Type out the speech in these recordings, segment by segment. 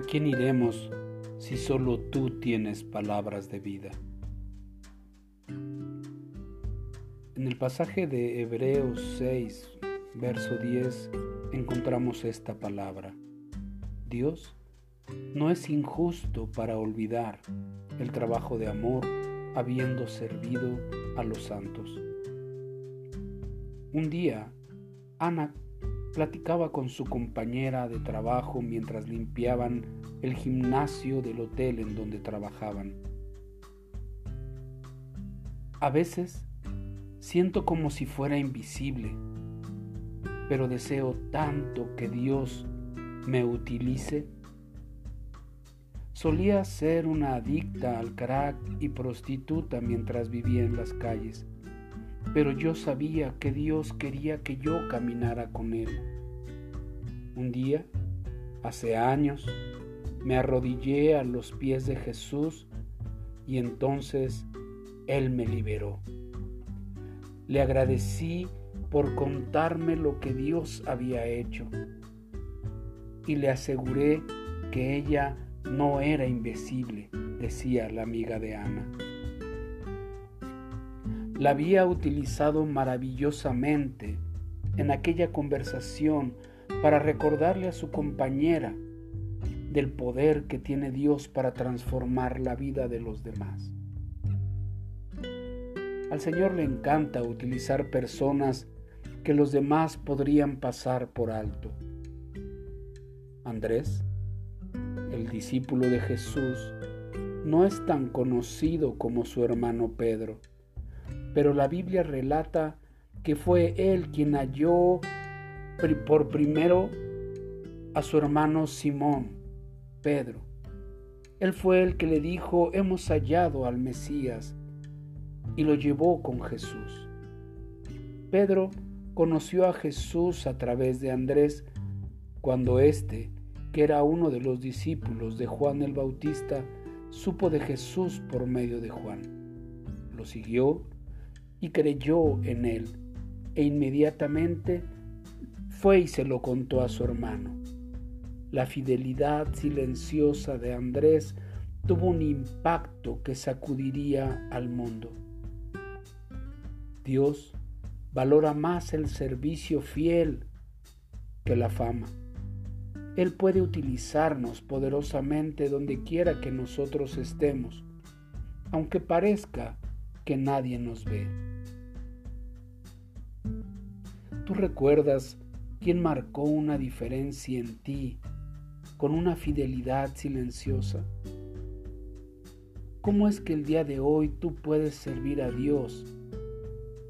quién iremos si solo tú tienes palabras de vida? En el pasaje de Hebreos 6, verso 10, encontramos esta palabra. Dios no es injusto para olvidar el trabajo de amor habiendo servido a los santos. Un día, Ana platicaba con su compañera de trabajo mientras limpiaban el gimnasio del hotel en donde trabajaban. A veces siento como si fuera invisible, pero deseo tanto que Dios me utilice. Solía ser una adicta al crack y prostituta mientras vivía en las calles pero yo sabía que Dios quería que yo caminara con Él. Un día, hace años, me arrodillé a los pies de Jesús y entonces Él me liberó. Le agradecí por contarme lo que Dios había hecho y le aseguré que ella no era invisible, decía la amiga de Ana la había utilizado maravillosamente en aquella conversación para recordarle a su compañera del poder que tiene Dios para transformar la vida de los demás. Al Señor le encanta utilizar personas que los demás podrían pasar por alto. Andrés, el discípulo de Jesús, no es tan conocido como su hermano Pedro pero la Biblia relata que fue él quien halló por primero a su hermano Simón, Pedro. Él fue el que le dijo, hemos hallado al Mesías, y lo llevó con Jesús. Pedro conoció a Jesús a través de Andrés cuando éste, que era uno de los discípulos de Juan el Bautista, supo de Jesús por medio de Juan. Lo siguió y creyó en él, e inmediatamente fue y se lo contó a su hermano. La fidelidad silenciosa de Andrés tuvo un impacto que sacudiría al mundo. Dios valora más el servicio fiel que la fama. Él puede utilizarnos poderosamente donde quiera que nosotros estemos, aunque parezca que nadie nos ve. ¿Tú recuerdas quién marcó una diferencia en ti con una fidelidad silenciosa? ¿Cómo es que el día de hoy tú puedes servir a Dios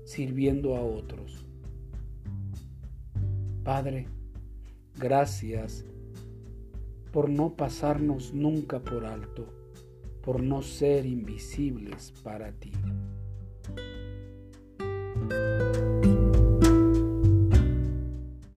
sirviendo a otros? Padre, gracias por no pasarnos nunca por alto, por no ser invisibles para ti.